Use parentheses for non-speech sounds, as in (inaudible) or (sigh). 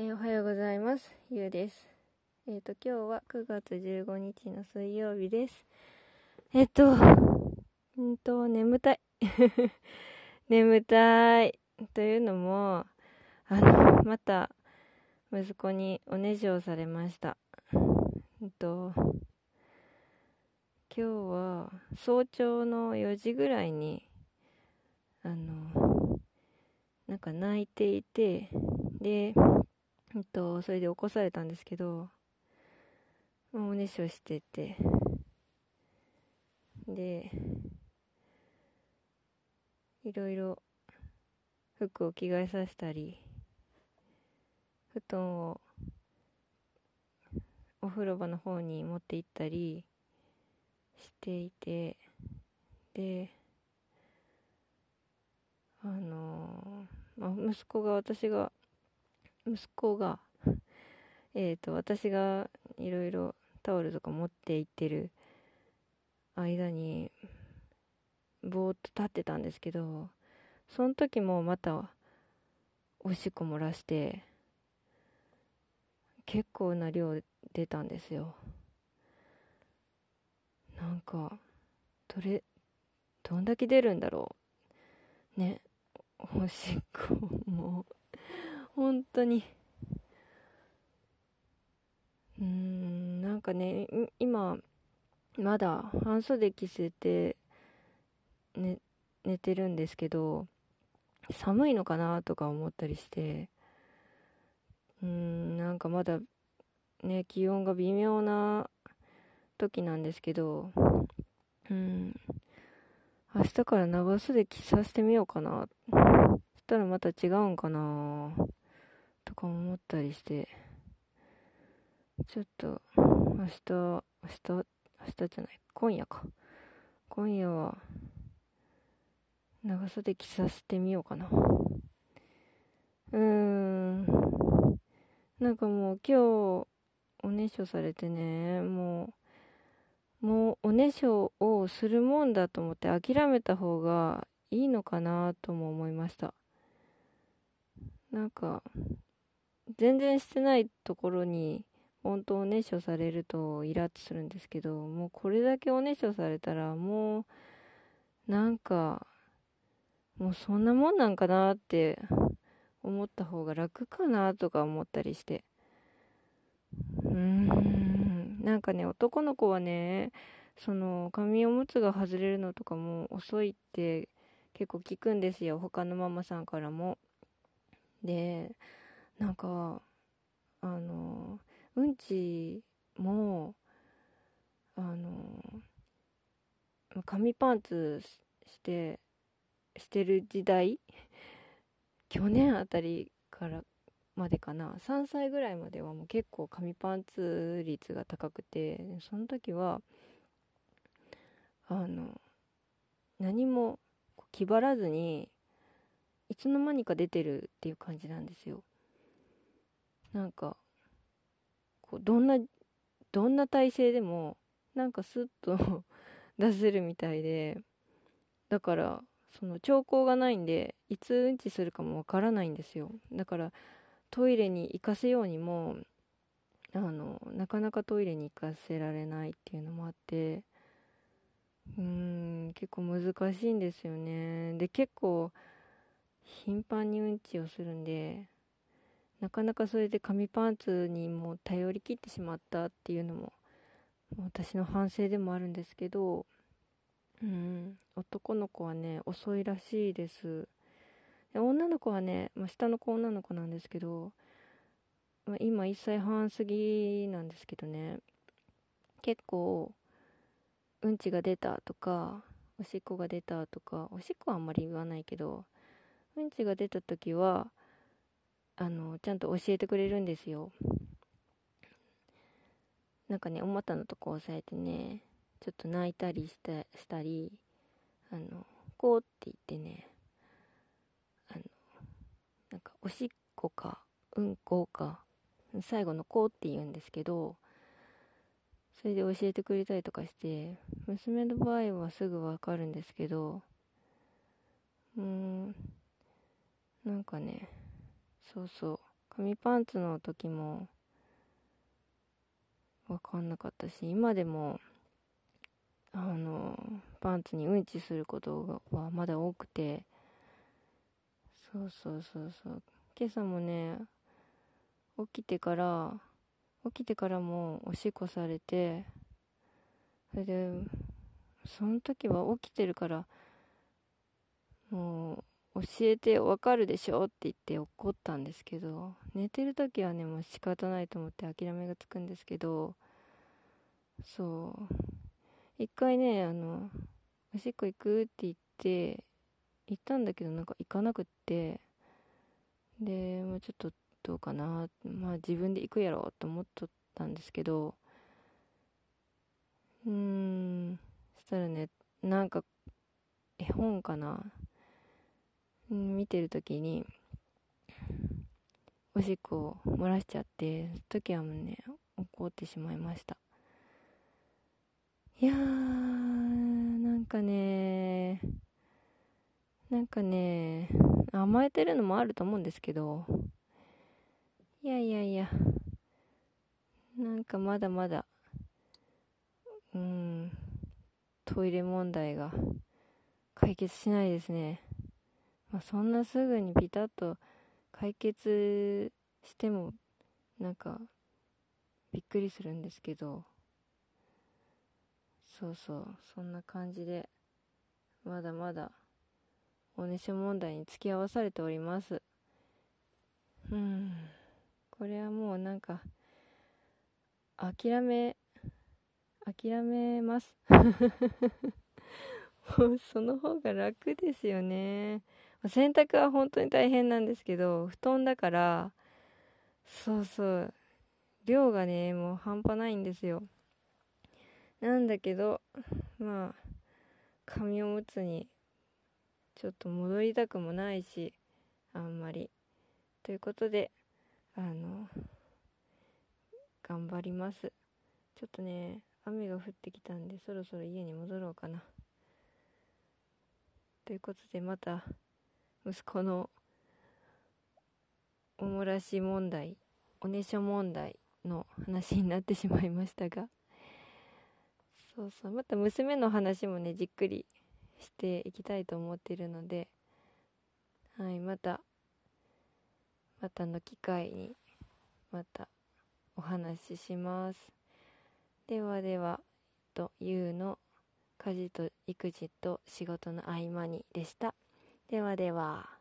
えーおはようございます。ゆうです。えっ、と、今日は9月15日の水曜日です。えっ、と、うんと、眠たい。(laughs) 眠たい。というのも、あの、また、息子におねしょをされました。うんと、今日は早朝の4時ぐらいに、あの、なんか泣いていて、で、うんと、それで起こされたんですけど、まあおねしょしてて、で、いろいろ服を着替えさせたり、布団をお風呂場の方に持って行ったりしていて、で、あのまあ、息子が私が息子が (laughs) えっと私がいろいろタオルとか持って行ってる間にぼーっと立ってたんですけどその時もまたおしっこ漏らして結構な量出たんですよ。なんかどれどんだけ出るんだろう。ねおしっこも本当に。うんなんかね今まだ半袖着せて、ね、寝てるんですけど寒いのかなとか思ったりして。うんなんかまだね気温が微妙な時なんですけどうん明日から長袖着させてみようかな。そしたらまた違うんかな。とか思ったりしてちょっと明日明日明日じゃない今夜か。今夜は長袖着させてみようかな。うーん。なんかもう今日おねしょされてねもうもうおねしょをするもんだと思って諦めた方がいいのかなとも思いました。なんか全然してないところに本当おねしょされるとイラッとするんですけどもうこれだけおねしょされたらもうなんかもうそんなもんなんかなって思った方が楽かなとか思ったりして。うーんなんかね男の子はねその紙おむつが外れるのとかも遅いって結構聞くんですよ。他のママさんからも。でなんかあのうんちもあの紙パンツしてしてる時代？(laughs) 去年あたりからまでかな？3歳ぐらいまではもう結構紙パンツ率が高くてその時はあの何も気張らずにいつの間にか出てるっていう感じなんですよ。なんかこうどんなどんな体勢でもなんかスッと (laughs) 出せるみたいでだからその兆候がないんでいつうんちするかもわからないんですよ。だからトイレに行かせようにもあのなかなかトイレに行かせられないっていうのもあってうーん結構難しいんですよね。で結構頻繁にうんちをするんでなかなかそれで紙パンツにも頼り切ってしまったっていうのも私の反省でもあるんですけどうん男の子はね遅いらしいです。で女の子はね、まあ、下の子女の子なんですけど、まあ、今1歳半過ぎなんですけどね結構うんちが出たとかおしっこが出たとかおしっこはあんまり言わないけどうんちが出た時はあのちゃんと教えてくれるんですよ。なんかねお股のとこ押さえてねちょっと泣いたりしたしたりあのこうって言ってねあのなんかおしっこかうんこか最後のこうって言うんですけどそれで教えてくれたりとかして娘の場合はすぐわかるんですけどうーんなんかねそうそう。紙パンツの時も分かんなかったし今でもあのパンツにうんちすることはまだ多くて。そうそうそうそう。今朝もね起きてから起きてからもおしっこされてそれでその時は起きてるからもう教えてわかるでしょ？って言って怒ったんですけど寝てる時はねもう仕方ないと思って諦めがつくんですけどそう。一回ねあのおしっこ行くって言って行ったんだけどなんか行かなくってでもうちょっとどうかなまあ自分で行くやろと思っとったんですけどうーんそしたらねなんか絵本かな？見てる時におしっこを漏らしちゃってその時はもうね怒ってしまいました。いやーなんかねなんかね甘えてるのもあると思うんですけどいやいやいやなんかまだまだうんトイレ問題が解決しないですね。まあ、そんなすぐにピタッと解決してもなんかびっくりするんですけど。そうそうそんな感じでまだまだおねしょ問題に付き合わされております。うん。これはもうなんか諦め諦めます。(laughs) もうその方が楽ですよね。洗濯は本当に大変なんですけど布団だからそうそう。量がねもう半端ないんですよ。なんだけどまあ紙おむつにちょっと戻りたくもないしあんまり。ということであの頑張ります。ちょっとね雨が降ってきたんでそろそろ家に戻ろうかな。ということでまた息子のおもらし問題おねしょ問題の話になってしまいましたが。そうそうまた娘の話もねじっくりしていきたいと思っているので。はいまたまたの機会にまたお話しします。ではではというの家事と育児と仕事の合間にでした。ではでは。